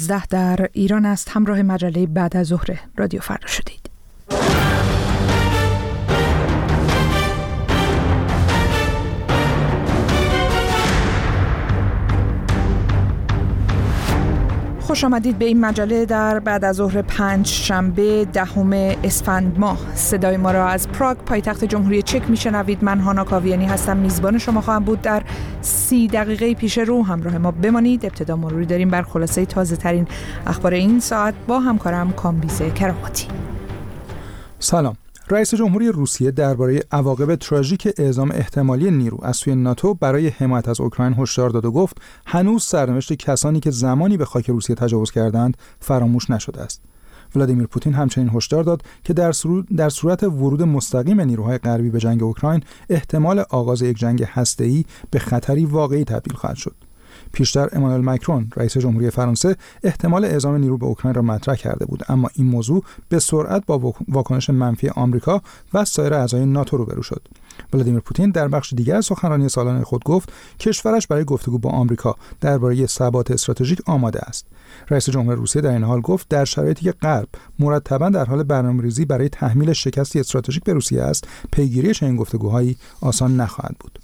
زده در ایران است. همراه مجله بعد از ظهر رادیو فردا شدید. خوش آمدید به این مجله در بعد از ظهر پنج شنبه دهم اسفند ماه. صدای ما را از پراگ پایتخت جمهوری چک میشنوید. من هانا کاویانی هستم. میزبان شما خواهم بود. در سی دقیقه پیش رو همراه ما بمانید. ابتدا مروری داریم بر خلاصه تازه ترین اخبار این ساعت با همکارم کامبیزه کراماتی. سلام. رئیس جمهوری روسیه درباره عواقب تراژیک اعزام احتمالی نیرو از سوی ناتو برای حمایت از اوکراین هشدار داد و گفت هنوز سرنوشت کسانی که زمانی به خاک روسیه تجاوز کردند فراموش نشده است. ولادیمیر پوتین همچنین هشدار داد که در, در صورت ورود مستقیم نیروهای غربی به جنگ اوکراین احتمال آغاز یک جنگ هسته‌ای به خطری واقعی تبدیل خواهد شد. پیشتر امانوئل مکرون رئیس جمهوری فرانسه احتمال اعزام نیرو به اوکراین را مطرح کرده بود. اما این موضوع به سرعت با واکنش منفی آمریکا و سایر اعضای ناتو روبرو شد. ولادیمیر پوتین در بخش دیگر از سخنرانی سالانه خود گفت کشورش برای گفتگو با آمریکا درباره ثبات استراتژیک آماده است. رئیس جمهور روسیه در این حال گفت در شرایطی که غرب مرتبا در حال برنامه‌ریزی برای تحمیل شکستی استراتژیک به روسیه است پیگیری چنین گفتگوهایی آسان نخواهد بود.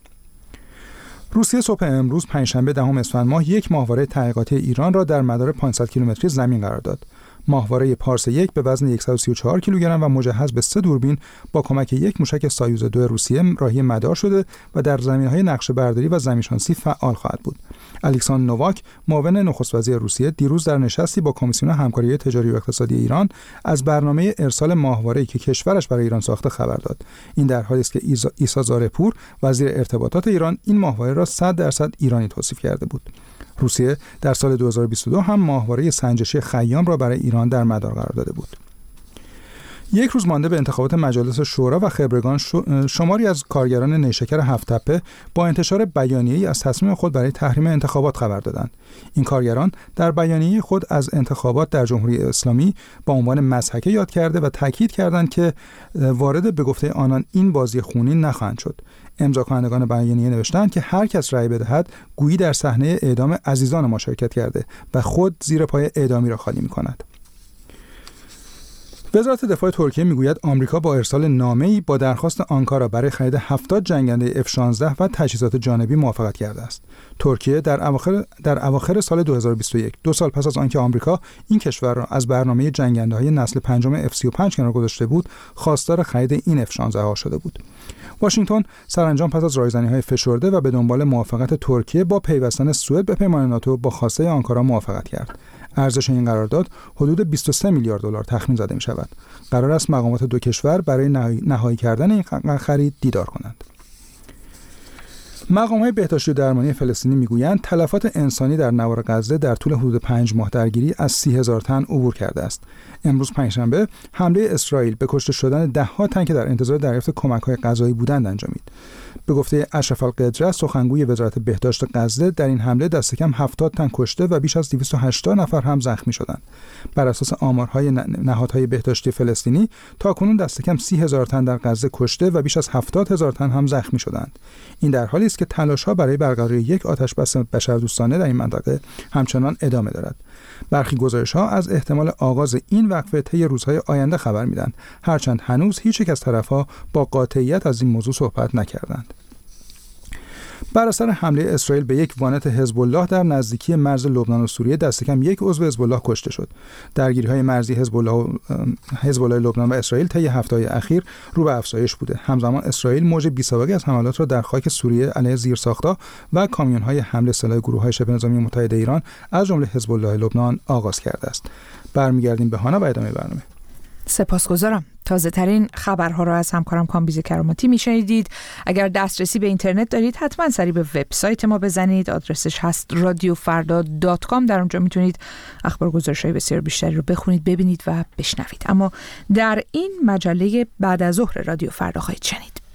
روسیه صبح امروز پنجشنبه دهم اسفند ماه یک ماهواره تحقیقاتی ایران را در مدار 500 کیلومتری زمین قرار داد. ماهواره پارس یک به وزن 134 کیلوگرم و مجهز به سه دوربین با کمک یک موشک سایوز دو روسیه راهی مدار شده و در های نقشه برداری و زمینشناسی فعال خواهد بود. الکساندر نوواک معاون نخست وزیر روسیه دیروز در نشستی با کمیسیون همکاری تجاری و اقتصادی ایران از برنامه ارسال ماهواره‌ای که کشورش برای ایران ساخته خبر داد. این در حالی است که ایسا زارپور وزیر ارتباطات ایران این ماهواره را 100 درصد ایرانی توصیف کرده بود. روسیه در سال 2022 هم ماهواره سنجشی خیام را برای ایران در مدار قرار داده بود. یک روز مانده به انتخابات مجالس شورا و خبرگان شماری از کارگران نیشکر هفتپه با انتشار بیانیه‌ای از تصمیم خود برای تحریم انتخابات خبر دادند. این کارگران در بیانیه خود از انتخابات در جمهوری اسلامی با عنوان مزحکه یاد کرده و تاکید کردند که وارد به گفته آنان این بازی خونین نخواهند شد. امضا کنندگان بیانیه نوشتند که هر کس رأی بدهد گویی در صحنه اعدام عزیزان ما شرکت کرده و خود زیر پای اعدامی را خالی می کند. وزارت دفاع ترکیه می‌گوید آمریکا با ارسال نامه‌ای با درخواست آنکارا برای خرید 70 جنگنده F-16 و تجهیزات جانبی موافقت کرده است. ترکیه در اواخر در اواخر سال 2021 دو سال پس از آنکه آمریکا این کشور را از برنامه جنگنده رسل پنجم F-35 کنار گذاشته بود، خواستار خرید این F-16 ها شده بود. واشنگتن سرانجام پس از رایزنی های فشرده و به دنبال موافقت ترکیه با پیوستن سوئد به پیمان ناتو با خواسته آنکارا موافقت کرد. ارزش این قرارداد حدود 23 میلیارد دلار تخمین زده می شود. قرار است مقامات دو کشور برای نهایی کردن این خرید دیدار کنند. مقام های بهداشتی و درمانی فلسطینی می‌گویند تلفات انسانی در نوار غزه در طول حدود پنج ماه درگیری از سی هزار تن عبور کرده است امروز پنجشنبه حمله اسرائیل به کشته شدن دهها تن که در انتظار دریافت کمک های غذایی بودند انجامید به گفته اشرف القدره سخنگوی وزارت بهداشت غزه در این حمله دست کم 70 تن کشته و بیش از 280 نفر هم زخمی شدند. بر اساس آمارهای نهادهای بهداشتی فلسطینی تاکنون دست کم 30 هزار تن در غزه کشته و بیش از 70 هزار تن هم زخمی شدند. این در حالی است که تلاش ها برای برقراری یک آتش بس بشردوستانه در این منطقه همچنان ادامه دارد. برخی گزارش ها از احتمال آغاز این وقفه طی روزهای آینده خبر میدن هرچند هنوز هیچ یک از طرفها با قاطعیت از این موضوع صحبت نکردند. بر اثر حمله اسرائیل به یک وانت حزب الله در نزدیکی مرز لبنان و سوریه دست کم یک عضو حزب الله کشته شد. درگیری های مرزی حزب الله لبنان و اسرائیل طی هفته‌های اخیر رو به افزایش بوده. همزمان اسرائیل موج بی‌سابقه از حملات را در خاک سوریه علیه زیرساختها و های حمله سلاح های شبه نظامی متحد ایران از جمله حزب الله لبنان آغاز کرده است. برمیگردیم به هانا و ادامه برنامه. سپاسگزارم. تازه ترین خبرها را از همکارم کامبیز کراماتی میشنیدید. اگر دسترسی به اینترنت دارید حتما سری به وبسایت ما بزنید. آدرسش هست com. در اونجا می‌تونید اخبار گزارش های بسیار بیشتری رو بخونید ببینید و بشنوید. اما در این مجله بعد از ظهر رادیو فردا خواهید شنید.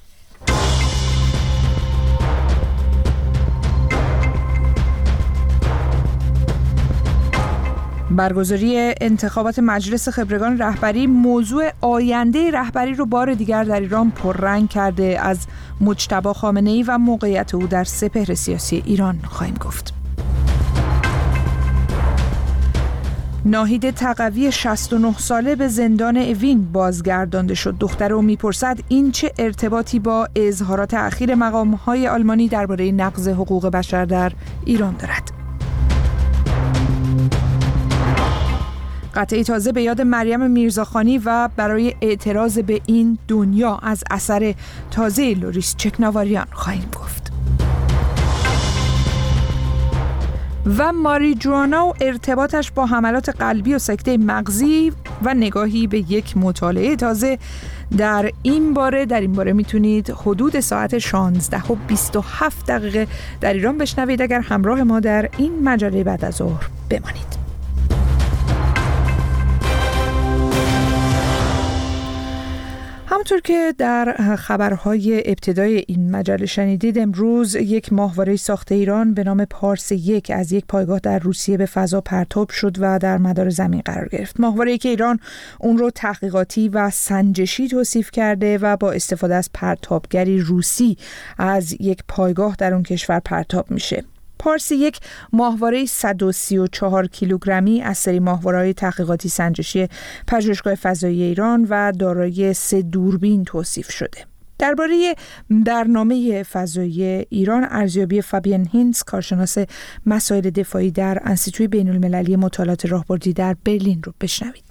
برگزاری انتخابات مجلس خبرگان رهبری موضوع آینده رهبری رو بار دیگر در ایران پررنگ کرده از مجتبا خامنه ای و موقعیت او در سپهر سیاسی ایران خواهیم گفت ناهید تقوی 69 ساله به زندان اوین بازگردانده شد. دختر او می‌پرسد این چه ارتباطی با اظهارات اخیر مقام های آلمانی درباره نقض حقوق بشر در ایران دارد. قطعی تازه به یاد مریم میرزاخانی و برای اعتراض به این دنیا از اثر تازه لوریس چکناواریان خواهیم گفت. و ماری جوانا و ارتباطش با حملات قلبی و سکته مغزی و نگاهی به یک مطالعه تازه در این باره. در این باره می‌تونید حدود ساعت 16 و 27 دقیقه در ایران بشنوید. اگر همراه ما در این مجله بعد از ظهر بمانید. همونطور که در خبرهای ابتدای این مجله شنیدید امروز یک ماهواره ساخت ایران به نام پارس یک از یک پایگاه در روسیه به فضا پرتاب شد و در مدار زمین قرار گرفت. ماهواره که ایران اون رو تحقیقاتی و سنجشی توصیف کرده و با استفاده از پرتابگری روسی از یک پایگاه در اون کشور پرتاب میشه. پارسی یک ماهواره 134 کیلوگرمی از سری ماهواره‌های تحقیقاتی سنجشی پژوهشگاه فضایی ایران و دارای سه دوربین توصیف شده. درباره برنامه فضایی ایران ارزیابی فابین هینز کارشناس مسائل دفاعی در انستیتوی بین المللی مطالعات راهبردی در برلین رو بشنوید.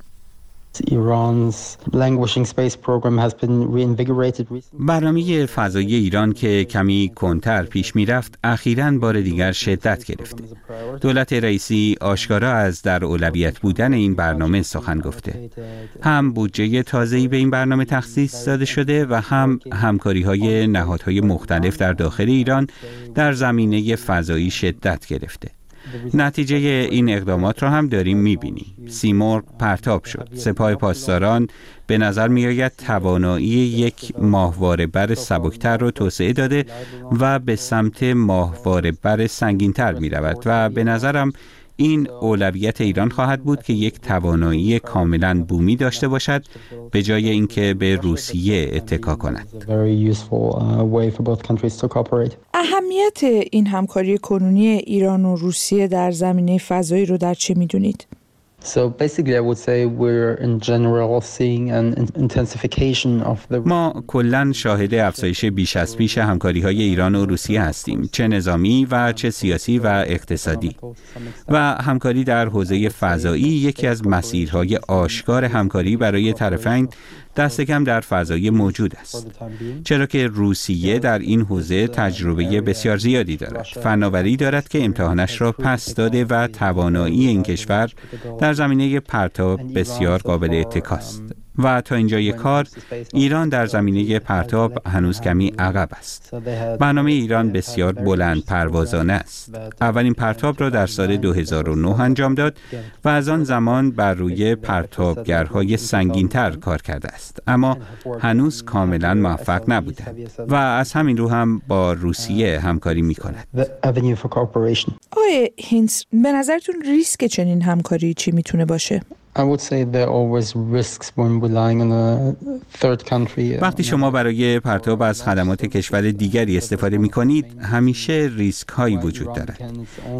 برنامه فضایی ایران که کمی کنتر پیش می‌رفت اخیرا بار دیگر شدت گرفته. دولت رئیسی آشکارا از در اولویت بودن این برنامه سخن گفته. هم بودجه تازه‌ای به این برنامه تخصیص داده شده و هم همکاری های نهادهای مختلف در داخل ایران در زمینه فضایی شدت گرفته. نتیجه این اقدامات را هم داریم می‌بینیم. سیمرغ پرتاب شد. سپاه پاسداران به نظر میآید توانایی یک ماهواره بر سبکتر را توسعه داده و به سمت ماهواره بر سنگینتر می رود و به نظرم این اولویت ایران خواهد بود که یک توانایی کاملا بومی داشته باشد به جای اینکه به روسیه اتکا کند. اهمیت این همکاری کنونی ایران و روسیه در زمینه فضایی رو در چه می‌دونید؟ ما کلا شاهد افزایش بیش از پیش همکاری های ایران و روسیه هستیم چه نظامی و چه سیاسی و اقتصادی. و همکاری در حوزه فضایی یکی از مسیرهای آشکار همکاری برای طرفین دست کم در فضای موجود است. چرا که روسیه در این حوزه تجربه بسیار زیادی دارد. فناوری دارد که امتحانش را پس داده و توانایی این کشور در زمینه پرتاب بسیار قابل اتکاست. و تا اینجای کار ایران در زمینه پرتاب هنوز کمی عقب است. برنامه ایران بسیار بلند پروازانه است. اولین پرتاب را در سال 2009 انجام داد و از آن زمان بر روی پرتابگرهای سنگینتر کار کرده است. اما هنوز کاملا موفق نبوده و از همین رو هم با روسیه همکاری می کند. آقای هینس به نظرتون ریسک چنین همکاری چی می‌تونه باشه؟ وقتی شما برای پرتاب از خدمات کشور دیگری استفاده می کنید همیشه ریسک هایی وجود دارد.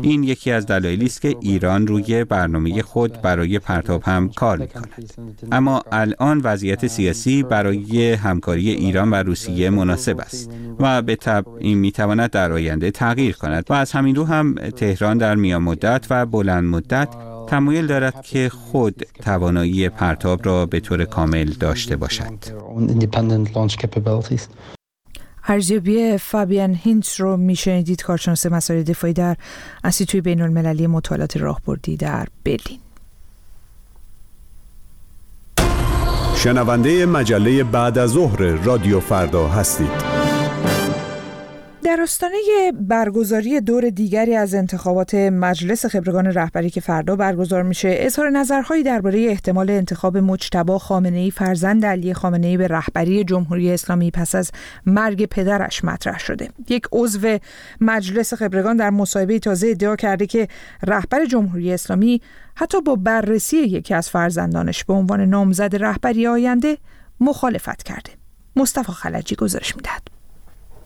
این یکی از دلایلی است که ایران روی برنامه خود برای پرتاب هم کار می کند اما الان وضعیت سیاسی برای همکاری ایران و روسیه مناسب است و به طب این می تواند در آینده تغییر کند و از همین رو هم تهران در میان مدت و بلند مدت تمایل دارد که خود توانایی پرتاب را به طور کامل داشته باشد. ارزیابی فابیان هینت رو میشنیدید کارشناس مسائل دفاعی در انستیتوی بین المللی مطالعات راهبردی در برلین. شنونده مجله بعد از ظهر رادیو فردا هستید. در آستانه برگزاری دور دیگری از انتخابات مجلس خبرگان رهبری که فردا برگزار میشه اظهار نظرهایی درباره احتمال انتخاب مجتبی خامنه‌ای فرزند علی خامنه‌ای به رهبری جمهوری اسلامی پس از مرگ پدرش مطرح شده. یک عضو مجلس خبرگان در مصاحبه تازه ادعا کرده که رهبر جمهوری اسلامی حتی با بررسی یکی از فرزندانش به عنوان نامزد رهبری آینده مخالفت کرده. مصطفی خلجی گزارش می‌دهد.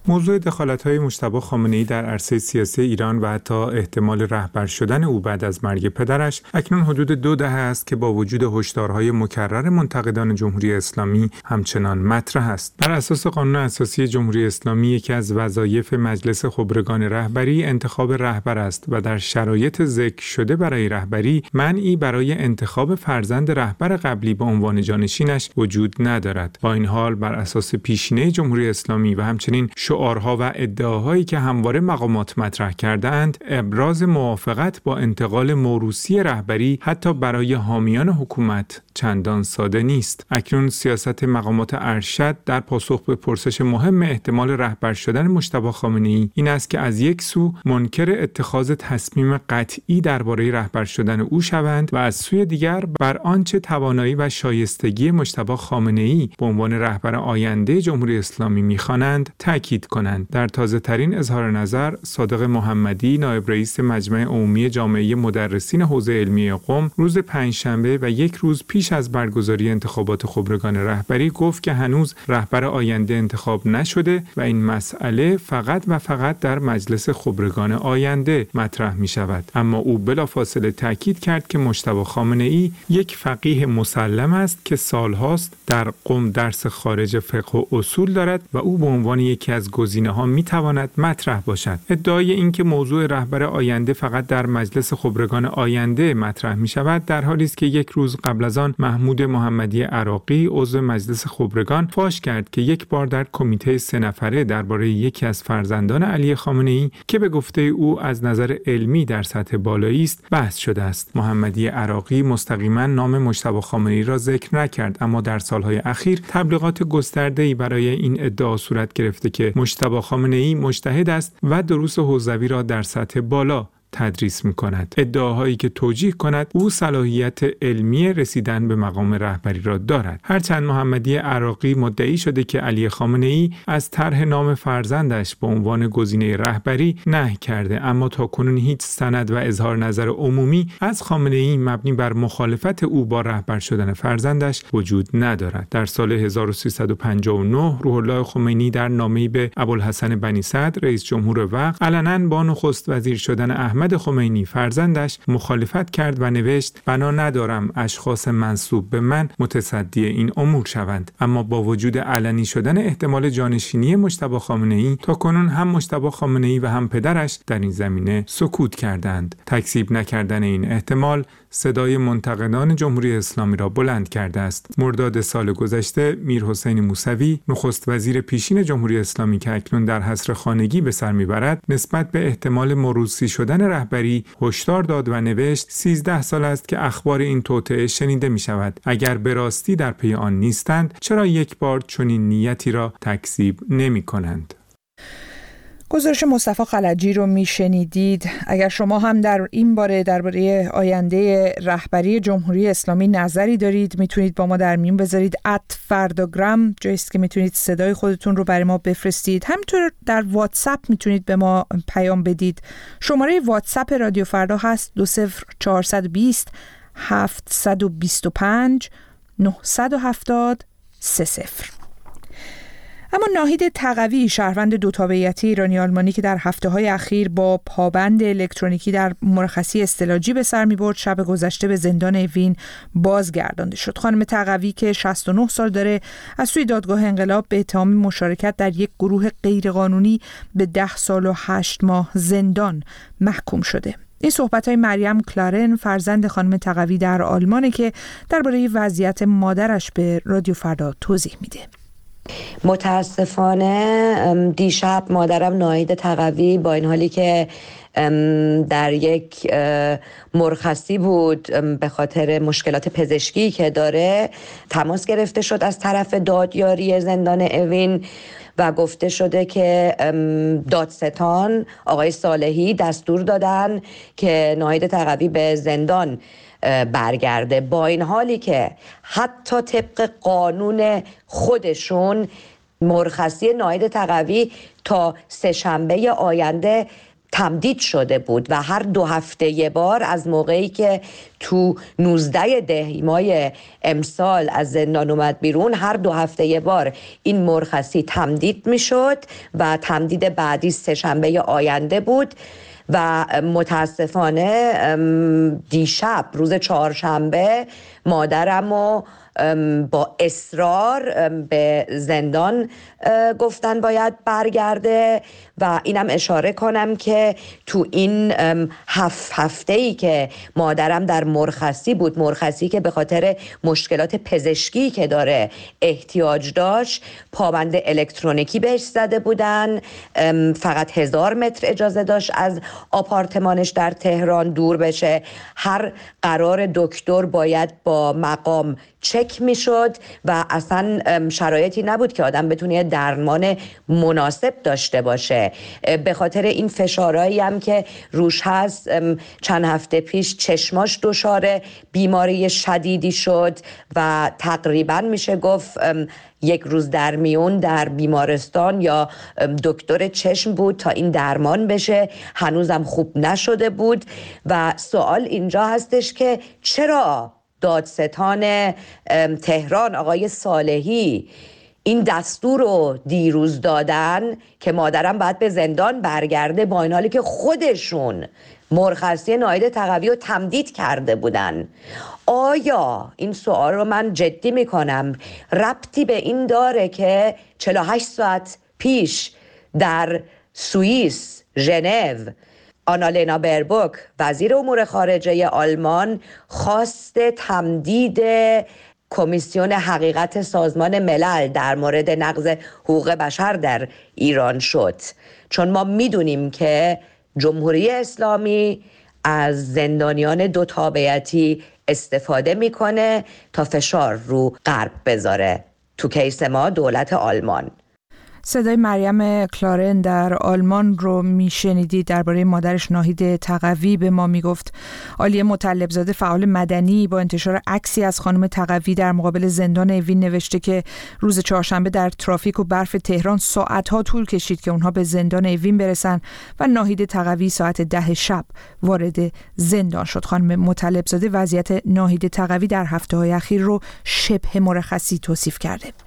موضوع دخالت های مشتبه خامنه ای در عرصه سیاسی ایران و حتی احتمال رهبر شدن او بعد از مرگ پدرش اکنون حدود دو دهه است که با وجود هشدارهای مکرر منتقدان جمهوری اسلامی همچنان مطرح است. بر اساس قانون اساسی جمهوری اسلامی یکی از وظایف مجلس خبرگان رهبری انتخاب رهبر است و در شرایط ذکر شده برای رهبری منعی برای انتخاب فرزند رهبر قبلی به عنوان جانشینش وجود ندارد. با این حال بر اساس پیشینه جمهوری اسلامی و همچنین شعارها و ادعاهایی که همواره مقامات مطرح کردند ابراز موافقت با انتقال موروسی رهبری حتی برای حامیان حکومت چندان ساده نیست. اکنون سیاست مقامات ارشد در پاسخ به پرسش مهم احتمال رهبر شدن مشتبه خامنه ای این است که از یک سو منکر اتخاذ تصمیم قطعی درباره رهبر شدن او شوند و از سوی دیگر بر آنچه توانایی و شایستگی مشتبه خامنه ای به عنوان رهبر آینده جمهوری اسلامی می‌خوانند تاکید کنند. در تازه ترین اظهار نظر صادق محمدی نایب رئیس مجمع عمومی جامعه مدرسین حوزه علمی قم روز پنجشنبه و یک روز پیش از برگزاری انتخابات خبرگان رهبری گفت که هنوز رهبر آینده انتخاب نشده و این مسئله فقط و فقط در مجلس خبرگان آینده مطرح می شود اما او بلافاصله تاکید کرد که مشتبه خامنه ای یک فقیه مسلم است که سالهاست در قم درس خارج فقه و اصول دارد و او به عنوان یکی از گزینه ها می تواند مطرح باشد. ادعای اینکه موضوع رهبر آینده فقط در مجلس خبرگان آینده مطرح می شود در حالی است که یک روز قبل از آن محمود محمدی عراقی عضو مجلس خبرگان فاش کرد که یک بار در کمیته سه نفره درباره یکی از فرزندان علی خامنه ای که به گفته او از نظر علمی در سطح بالایی است بحث شده است. محمدی عراقی مستقیما نام مشتبه خامنه ای را ذکر نکرد اما در سالهای اخیر تبلیغات گسترده‌ای برای این ادعا صورت گرفته که مشتبه خامنه ای مجتهد است و دروس حوزوی را در سطح بالا تدریس می کند. ادعاهایی که توجیه کند او صلاحیت علمی رسیدن به مقام رهبری را دارد. هرچند محمدی عراقی مدعی شده که علی خامنه ای از طرح نام فرزندش به عنوان گزینه رهبری نه کرده اما تا کنون هیچ سند و اظهار نظر عمومی از خامنه ای مبنی بر مخالفت او با رهبر شدن فرزندش وجود ندارد. در سال 1359 روح الله خمینی در نامه‌ای به ابوالحسن بنی صدر رئیس جمهور وقت علنا با نخست وزیر شدن احمد محمد خمینی فرزندش مخالفت کرد و نوشت بنا ندارم اشخاص منصوب به من متصدی این امور شوند اما با وجود علنی شدن احتمال جانشینی مشتبه خامنه ای تا کنون هم مشتبه خامنه ای و هم پدرش در این زمینه سکوت کردند. تکذیب نکردن این احتمال صدای منتقدان جمهوری اسلامی را بلند کرده است. مرداد سال گذشته میر حسین موسوی نخست وزیر پیشین جمهوری اسلامی که اکنون در حصر خانگی به سر می‌برد نسبت به احتمال مروسی شدن رهبری هشدار داد و نوشت 13 سال است که اخبار این توطعه شنیده می شود اگر به راستی در پی آن نیستند چرا یک بار چنین نیتی را تکذیب نمی کنند گزارش مصطفی خلجی رو میشنیدید. اگر شما هم در این باره درباره آینده رهبری جمهوری اسلامی نظری دارید می‌تونید با ما در میون بذارید. ات فرداگرام جاییست که می‌تونید صدای خودتون رو برای ما بفرستید. همینطور در واتساپ می‌تونید به ما پیام بدید. شماره واتساپ رادیو فردا هست 20420 725 970 30 اما ناهید تقوی شهروند دو تابعیتی ایرانی آلمانی که در هفته های اخیر با پابند الکترونیکی در مرخصی استلاجی به سر می برد شب گذشته به زندان وین بازگردانده شد خانم تقوی که 69 سال داره از سوی دادگاه انقلاب به اتهام مشارکت در یک گروه غیرقانونی به 10 سال و 8 ماه زندان محکوم شده این صحبت های مریم کلارن فرزند خانم تقوی در آلمانه که درباره وضعیت مادرش به رادیو فردا توضیح میده. متاسفانه دیشب مادرم ناهید تقوی با این حالی که در یک مرخصی بود به خاطر مشکلات پزشکی که داره تماس گرفته شد از طرف دادیاری زندان اوین و گفته شده که دادستان آقای صالحی دستور دادن که ناهید تقوی به زندان برگرده. با این حالی که حتی طبق قانون خودشون مرخصی ناید تقوی تا سهشنبه آینده تمدید شده بود و هر دو هفته یه بار از موقعی که تو 19 دهیمای امسال از زندان اومد بیرون هر دو هفته یه بار این مرخصی تمدید می‌شد و تمدید بعدی سهشنبه آینده بود و متاسفانه دیشب روز چهارشنبه مادرم و با اصرار به زندان گفتن باید برگرده و اینم اشاره کنم که تو این هفت هفته ای که مادرم در مرخصی بود مرخصی که به خاطر مشکلات پزشکی که داره احتیاج داشت پابند الکترونیکی بهش زده بودن فقط هزار متر اجازه داشت از آپارتمانش در تهران دور بشه. هر قرار دکتر باید با مقام چک می‌شد و اصلا شرایطی نبود که آدم بتونه درمان مناسب داشته باشه. به خاطر این فشارهایی هم که روش هست چند هفته پیش چشماش دچار بیماری شدیدی شد و تقریبا میشه گفت یک روز در میون در بیمارستان یا دکتر چشم بود تا این درمان بشه. هنوزم خوب نشده بود و سوال اینجا هستش که چرا دادستان تهران آقای صالحی. این دستور رو دیروز دادن که مادرم باید به زندان برگرده با این حالی که خودشون مرخصی ناید تقوی رو تمدید کرده بودن. آیا این سوال رو من جدی می‌کنم؟ ربطی به این داره که 48 ساعت پیش در سوئیس ژنو آنالنا بربوک وزیر امور خارجه آلمان خواست تمدید کمیسیون حقیقت سازمان ملل در مورد نقض حقوق بشر در ایران شد. چون ما می‌دونیم که جمهوری اسلامی از زندانیان دو تابعیتی استفاده می‌کنه تا فشار رو غرب بذاره. تو کیس ما دولت آلمان. صدای مریم کلارن در آلمان رو میشنیدید درباره مادرش ناهید تقوی به ما می‌گفت. آلیه مطلبزاده فعال مدنی با انتشار عکسی از خانم تقوی در مقابل زندان اوین نوشته که روز چهارشنبه در ترافیک و برف تهران ساعتها طول کشید که اونها به زندان اوین برسن و ناهید تقوی ساعت ده شب وارد زندان شد. خانم مطلبزاده وضعیت ناهید تقوی در هفته های اخیر رو شبه مرخصی توصیف کرده.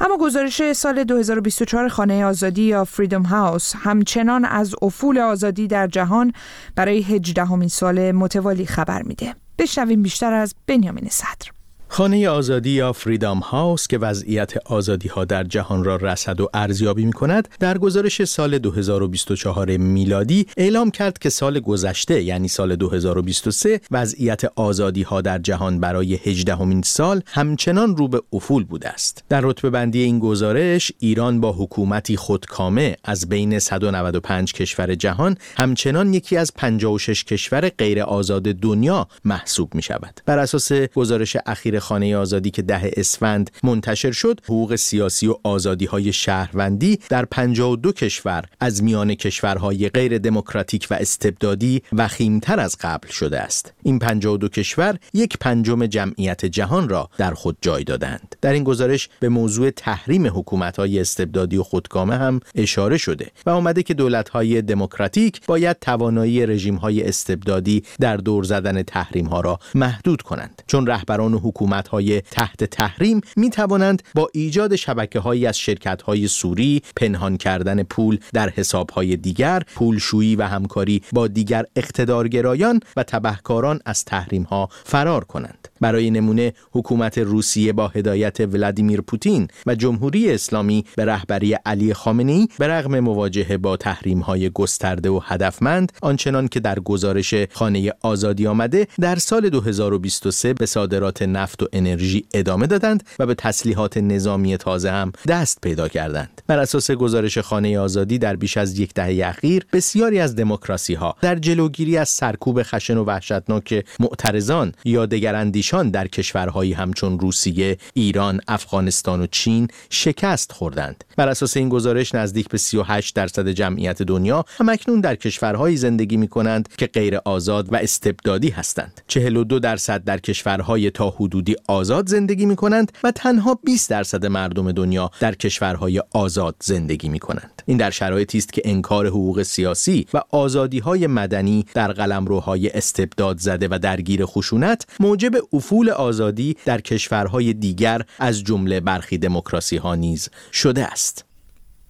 اما گزارش سال 2024 خانه آزادی یا فریدم هاوس همچنان از افول آزادی در جهان برای هجدهمین سال متوالی خبر میده. بشنویم بیشتر از بنیامین صدر. خانه آزادی یا فریدام هاوس که وضعیت آزادی ها در جهان را رصد و ارزیابی می کند در گزارش سال 2024 میلادی اعلام کرد که سال گذشته یعنی سال 2023 وضعیت آزادی ها در جهان برای 18 همین سال همچنان رو به افول بوده است. در رتبه بندی این گزارش ایران با حکومتی خودکامه از بین 195 کشور جهان همچنان یکی از 56 کشور غیر آزاد دنیا محسوب می شود بر اساس گزارش اخیر خانه آزادی که ده اسفند منتشر شد حقوق سیاسی و آزادی های شهروندی در 52 کشور از میان کشورهای غیر دموکراتیک و استبدادی وخیمتر از قبل شده است. این 52 کشور یک پنجم جمعیت جهان را در خود جای دادند. در این گزارش به موضوع تحریم حکومت های استبدادی و خودکامه هم اشاره شده و آمده که دولت های دموکراتیک باید توانایی رژیم های استبدادی در دور زدن تحریم ها را محدود کنند. چون رهبران حکومت های تحت تحریم می توانند با ایجاد شبکه هایی از شرکت های سوری پنهان کردن پول در حساب های دیگر پولشویی و همکاری با دیگر اقتدارگرایان و تبهکاران از تحریم ها فرار کنند. برای نمونه حکومت روسیه با هدایت ولادیمیر پوتین و جمهوری اسلامی به رهبری علی خامنه ای به رغم مواجهه با تحریم های گسترده و هدفمند آنچنان که در گزارش خانه آزادی آمده در سال 2023 به صادرات نفت و انرژی ادامه دادند و به تسلیحات نظامی تازه هم دست پیدا کردند. بر اساس گزارش خانه آزادی در بیش از یک دهه اخیر بسیاری از دموکراسی ها در جلوگیری از سرکوب خشن و وحشتناک معترضان یا دگراندیشان ایشان در کشورهایی همچون روسیه، ایران، افغانستان و چین شکست خوردند. بر اساس این گزارش نزدیک به 38 درصد جمعیت دنیا همکنون در کشورهایی زندگی می کنند که غیر آزاد و استبدادی هستند. 42 درصد در کشورهای تا حدودی آزاد زندگی می کنند و تنها 20 درصد مردم دنیا در کشورهای آزاد زندگی می کنند. این در شرایطی است که انکار حقوق سیاسی و آزادی های مدنی در قلمروهای استبداد زده و درگیر خشونت موجب افول آزادی در کشورهای دیگر از جمله برخی دموکراسی ها نیز شده است.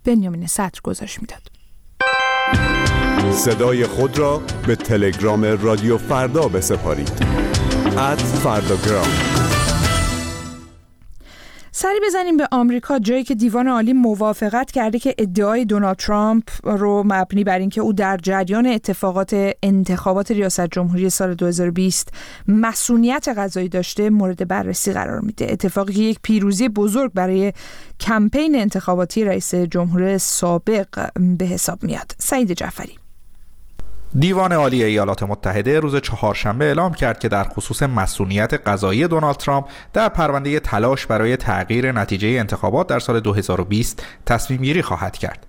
بنیامین سطر گذاشت می‌داد. صدای خود را به تلگرام رادیو فردا بسپارید. اد فرداگرام سری بزنیم به آمریکا جایی که دیوان عالی موافقت کرده که ادعای دونالد ترامپ رو مبنی بر اینکه او در جریان اتفاقات انتخابات ریاست جمهوری سال 2020 مسئولیت قضایی داشته مورد بررسی قرار میده. اتفاقی که یک پیروزی بزرگ برای کمپین انتخاباتی رئیس جمهور سابق به حساب میاد. سعید جعفری. دیوان عالی ایالات متحده روز چهارشنبه اعلام کرد که در خصوص مسئولیت قضایی دونالد ترامپ در پرونده تلاش برای تغییر نتیجه انتخابات در سال 2020 تصمیم گیری خواهد کرد.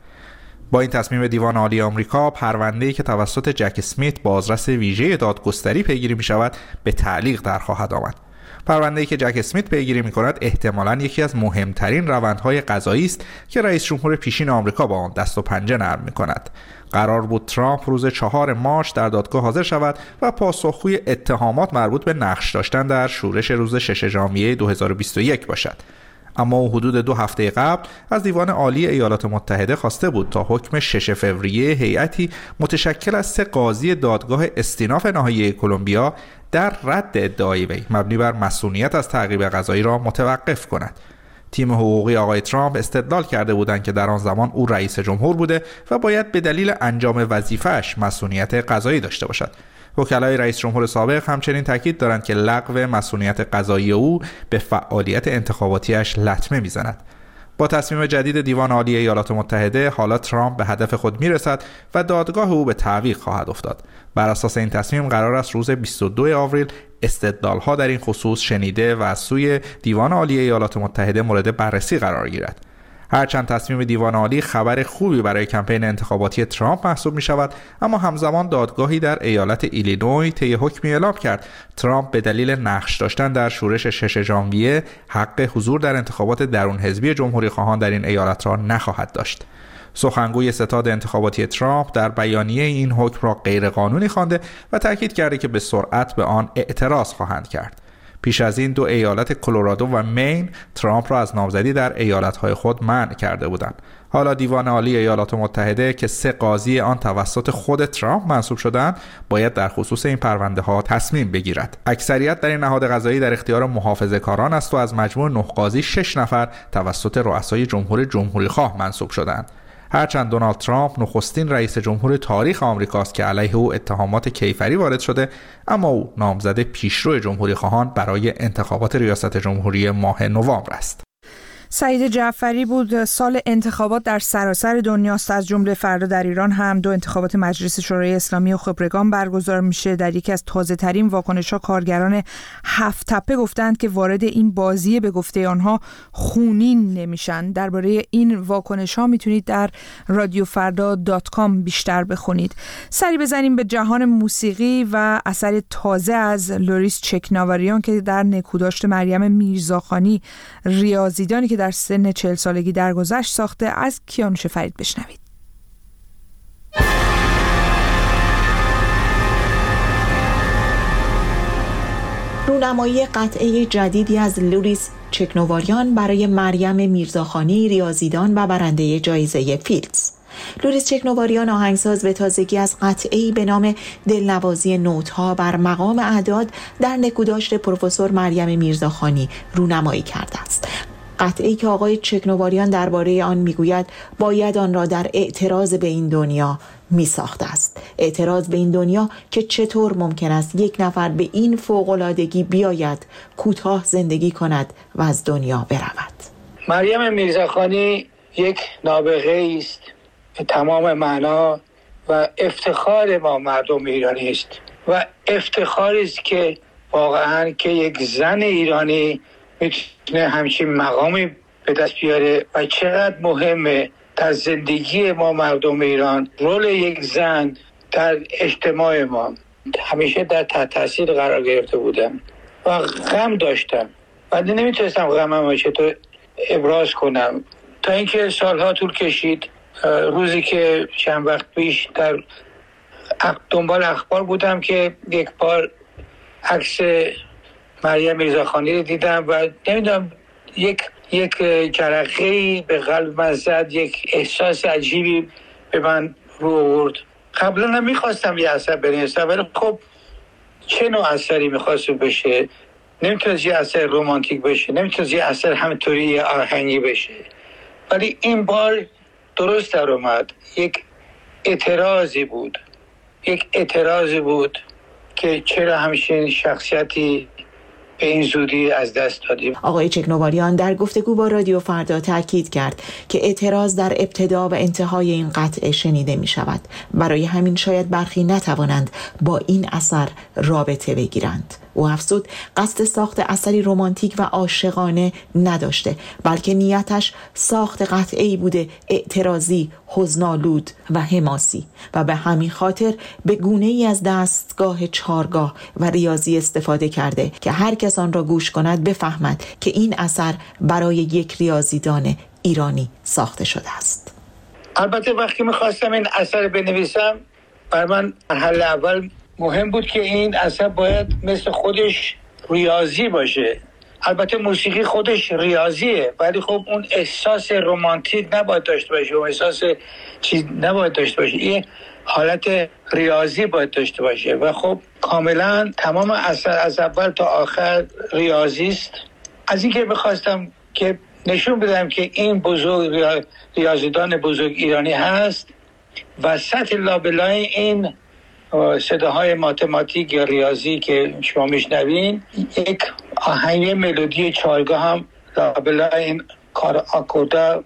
با این تصمیم دیوان عالی آمریکا پرونده‌ای که توسط جک اسمیت بازرس ویژه دادگستری پیگیری می شود به تعلیق در خواهد آمد. پرونده که جک اسمیت پیگیری می کند احتمالا یکی از مهمترین روندهای قضایی است که رئیس جمهور پیشین آمریکا با آن دست و پنجه نرم می کند. قرار بود ترامپ روز چهار مارچ در دادگاه حاضر شود و پاسخگوی اتهامات مربوط به نقش داشتن در شورش روز 6 ژانویه 2021 باشد اما او حدود دو هفته قبل از دیوان عالی ایالات متحده خواسته بود تا حکم 6 فوریه هیئتی متشکل از سه قاضی دادگاه استیناف نهایی کلمبیا در رد ادعای وی. مبنی بر مسئولیت از تعقیب قضایی را متوقف کند. تیم حقوقی آقای ترامپ استدلال کرده بودند که در آن زمان او رئیس جمهور بوده و باید به دلیل انجام وظیفهش مسئولیت قضایی داشته باشد. وکلای رئیس جمهور سابق همچنین تاکید دارند که لغو مسئولیت قضایی او به فعالیت انتخاباتیش لطمه می‌زند. با تصمیم جدید دیوان عالی ایالات متحده حالا ترامپ به هدف خود می‌رسد و دادگاه او به تعویق خواهد افتاد. بر اساس این تصمیم قرار است روز 22 آوریل ها در این خصوص شنیده و از سوی دیوان عالی ایالات متحده مورد بررسی قرار گیرد. هرچند تصمیم دیوان عالی خبر خوبی برای کمپین انتخاباتی ترامپ محسوب می شود اما همزمان دادگاهی در ایالت ایلینوی طی حکمی اعلام کرد. ترامپ به دلیل نقش داشتن در شورش 6 ژانویه حق حضور در انتخابات درون حزبی جمهوری خواهان در این ایالت را نخواهد داشت. سخنگوی ستاد انتخاباتی ترامپ در بیانیه این حکم را غیرقانونی خوانده و تاکید کرده که به سرعت به آن اعتراض خواهند کرد. پیش از این دو ایالت کلرادو و مین ترامپ را از نامزدی در ایالتهای خود منع کرده بودند. حالا دیوان عالی ایالات متحده که سه قاضی آن توسط خود ترامپ منصوب شدند باید در خصوص این پرونده ها تصمیم بگیرد. اکثریت در این نهاد قضایی در اختیار محافظه کاران است و از مجموع نه قاضی شش نفر توسط رؤسای جمهور جمهوری خواه منصوب شدند. هرچند دونالد ترامپ نخستین رئیس جمهور تاریخ آمریکاست که علیه او اتهامات کیفری وارد شده اما او نامزد پیشرو جمهوری خواهان برای انتخابات ریاست جمهوری ماه نوامبر است. سعید جعفری بود. سال انتخابات در سراسر دنیاست. از جمله فردا در ایران هم دو انتخابات مجلس شورای اسلامی و خبرگان برگزار میشه. در یکی از تازه ترین واکنش ها کارگران هفت تپه گفتند که وارد این بازی به گفته آنها خونین نمیشن. درباره این واکنش ها می‌تونید در رادیو فردا دات کام بیشتر بخونید. سری بزنیم به جهان موسیقی و اثر تازه از لوریس چکناواریان که در نکوداشت مریم میرزاخانی ریاضیدانی که در سن چهل سالگی درگذشت ساخته از کیانوش فرید بشنوید. رونمایی قطعه جدیدی از لوریس چکنواریان برای مریم میرزاخانی ریاضیدان و برنده جایزه فیلدز. لوریس چکنواریان آهنگساز به تازگی از قطعی به نام دلنوازی نوتها بر مقام اعداد در نکوداشت پروفسور مریم میرزاخانی رونمایی کرده است. قطعی که آقای چکنواریان درباره آن می‌گوید باید آن را در اعتراض به این دنیا می ساخته است. اعتراض به این دنیا که چطور ممکن است یک نفر به این فوقلادگی بیاید کوتاه زندگی کند و از دنیا برود. مریم میرزاخانی یک نابغه است. به تمام معنا و افتخار ما مردم ایرانی است. و افتخاری است که واقعا که یک زن ایرانی می‌تونه همچین مقامی به دست بیاره و چقدر مهمه در زندگی ما مردم ایران رول یک زن در اجتماع ما. همیشه در تحت تاثیر قرار گرفته بودم و غم داشتم. و نمی‌تونستم غمم چطور ابراز کنم. تا اینکه سالها طول کشید روزی که چند وقت پیش در دنبال اخبار بودم که یک بار عکس مریم میرزاخانی رو دیدم و نمی‌دونم یک یک جرقه به قلب من زد یک احساس عجیبی به من رو آورد. قبلا هم می‌خواستم یه اثر بنویسم ولی خب چه نوع اثری می‌خواست بشه؟ نمی‌تونست یه اثر رومانتیک بشه نمی‌تونست یه اثر همینطوری آهنگی بشه. ولی این بار درست در اومد. یک اعتراضی بود. یک اعتراضی بود که چرا همچین شخصیتی این زودی از دست دادیم. آقای چکنواریان در گفتگو با رادیو فردا تاکید کرد که اعتراض در ابتدا و انتهای این قطعه شنیده می شود برای همین شاید برخی نتوانند با این اثر رابطه بگیرند. او افزود قصد ساخت اثری رمانتیک و عاشقانه نداشته بلکه نیتش ساخت قطعی بوده اعتراضی حزنالود و حماسی. و به همین خاطر به گونه ای از دستگاه چارگاه و ریاضی استفاده کرده که هر کس آن را گوش کند بفهمد که این اثر برای یک ریاضیدان ایرانی ساخته شده است. البته وقتی می‌خواستم این اثر بنویسم بر من مرحله اول مهم بود که این اثر باید مثل خودش ریاضی باشه. البته موسیقی خودش ریاضیه ولی خب اون احساس رومانتیک نباید داشته باشه اون احساس چیز نباید داشته باشه. این حالت ریاضی باید داشته باشه. و خب کاملا تمام اثر از اول تا آخر ریاضی است. از اینکه بخواستم که نشون بدم که این بزرگ ریاضیدان بزرگ ایرانی هست و سطح لابلای این صداهای ماتماتیک یا ریاضی که شما میشنوین یک آهنگ ملودی چارگاه هم لابلا این کار آکوردا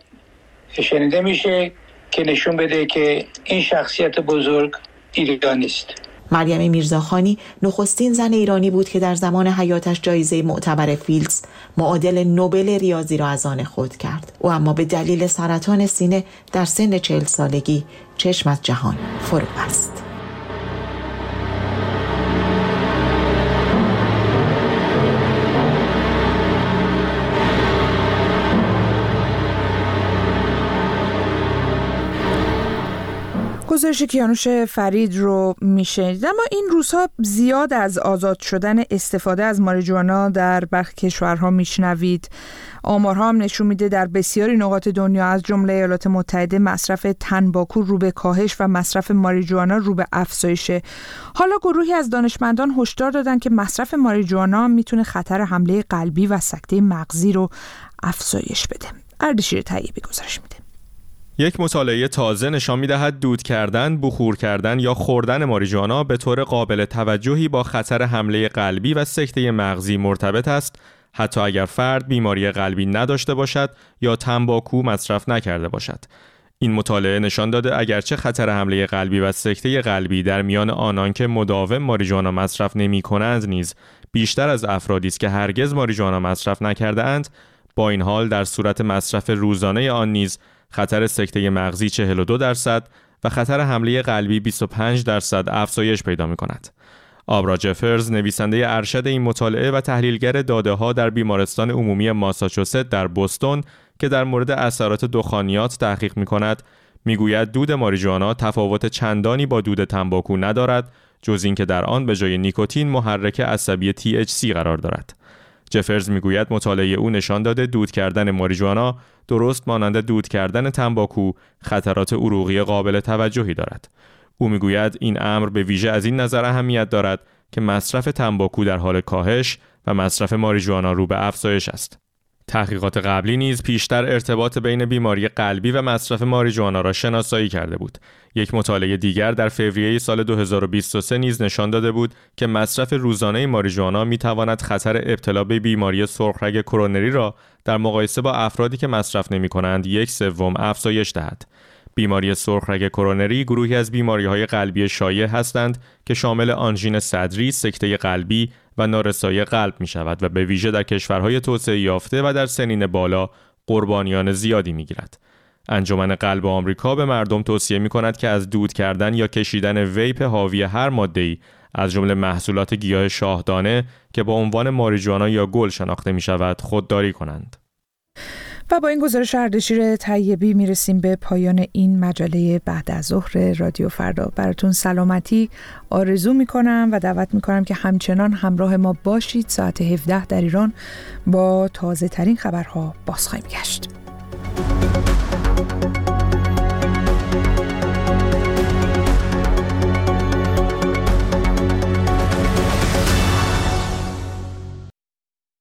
شنیده میشه که نشون بده که این شخصیت بزرگ ایرانی است. مریم میرزاخانی نخستین زن ایرانی بود که در زمان حیاتش جایزه معتبر فیلدز معادل نوبل ریاضی را از آن خود کرد. او اما به دلیل سرطان سینه در سن چهل سالگی چشم از جهان فرو بست گزارش کیانوش فرید رو میشنید اما این روزها زیاد از آزاد شدن استفاده از ماریجوانا در برخی کشورها میشنوید. آمارها هم نشون میده در بسیاری نقاط دنیا از جمله ایالات متحده مصرف تنباکو رو به کاهش و مصرف ماریجوانا رو به افزایشه حالا گروهی از دانشمندان هشدار دادن که مصرف ماریجوانا می‌تونه خطر حمله قلبی و سکته مغزی رو افزایش بده. اردشیر طیبی گزارش میده. یک مطالعه تازه نشان می‌دهد دود کردن، بخور کردن یا خوردن ماریجوانا به طور قابل توجهی با خطر حمله قلبی و سکته مغزی مرتبط است حتی اگر فرد بیماری قلبی نداشته باشد یا تنباکو مصرف نکرده باشد. این مطالعه نشان داده اگرچه خطر حمله قلبی و سکته قلبی در میان آنان که مداوم ماریجوانا مصرف نمی کنند نیز بیشتر از افرادی است که هرگز ماریجوانا مصرف نکرده اند با این حال در صورت مصرف روزانه آن نیز خطر سکته مغزی 42 درصد و خطر حمله قلبی 25 درصد افزایش پیدا می کند. آبرا جفرز نویسنده ارشد این مطالعه و تحلیلگر داده ها در بیمارستان عمومی ماساچوست در بوستون که در مورد اثرات دخانیات تحقیق می کند می‌گوید دود ماریجوانا تفاوت چندانی با دود تنباکو ندارد جز اینکه در آن به جای نیکوتین محرک عصبی THC قرار دارد. جفرز می‌گوید مطالعه او نشان داده دود کردن ماریجوانا درست مانند دود کردن تنباکو خطرات عروقی قابل توجهی دارد. او می‌گوید این امر به ویژه از این نظر اهمیت دارد که مصرف تنباکو در حال کاهش و مصرف ماریجوانا رو به افزایش است. تحقیقات قبلی نیز پیشتر ارتباط بین بیماری قلبی و مصرف ماریجوانا را شناسایی کرده بود. یک مطالعه دیگر در فوریه سال 2023 نیز نشان داده بود که مصرف روزانه ماریجوانا می تواند خطر ابتلا به بیماری سرخرگ کرونری را در مقایسه با افرادی که مصرف نمی کنند یک سوم افزایش دهد. بیماری سرخرگ کرونری گروهی از بیماری های قلبی شایع هستند که شامل آنژین صدری، سکته قلبی و نارسایی قلب می شود و به ویژه در کشورهای توسعه یافته و در سنین بالا قربانیان زیادی می گیرد. انجمن قلب آمریکا به مردم توصیه می کند که از دود کردن یا کشیدن ویپ حاوی هر ماده ای از جمله محصولات گیاه شاهدانه که با عنوان ماریجوانا یا گل شناخته می شود خودداری کنند. و با این گزارش اردشیر طیبی می‌رسیم به پایان این مجله بعد از ظهر رادیو فردا. براتون سلامتی آرزو می‌کنم و دعوت می‌کنم که همچنان همراه ما باشید. ساعت 17 در ایران با تازه ترین خبرها باز خواهیم گشت.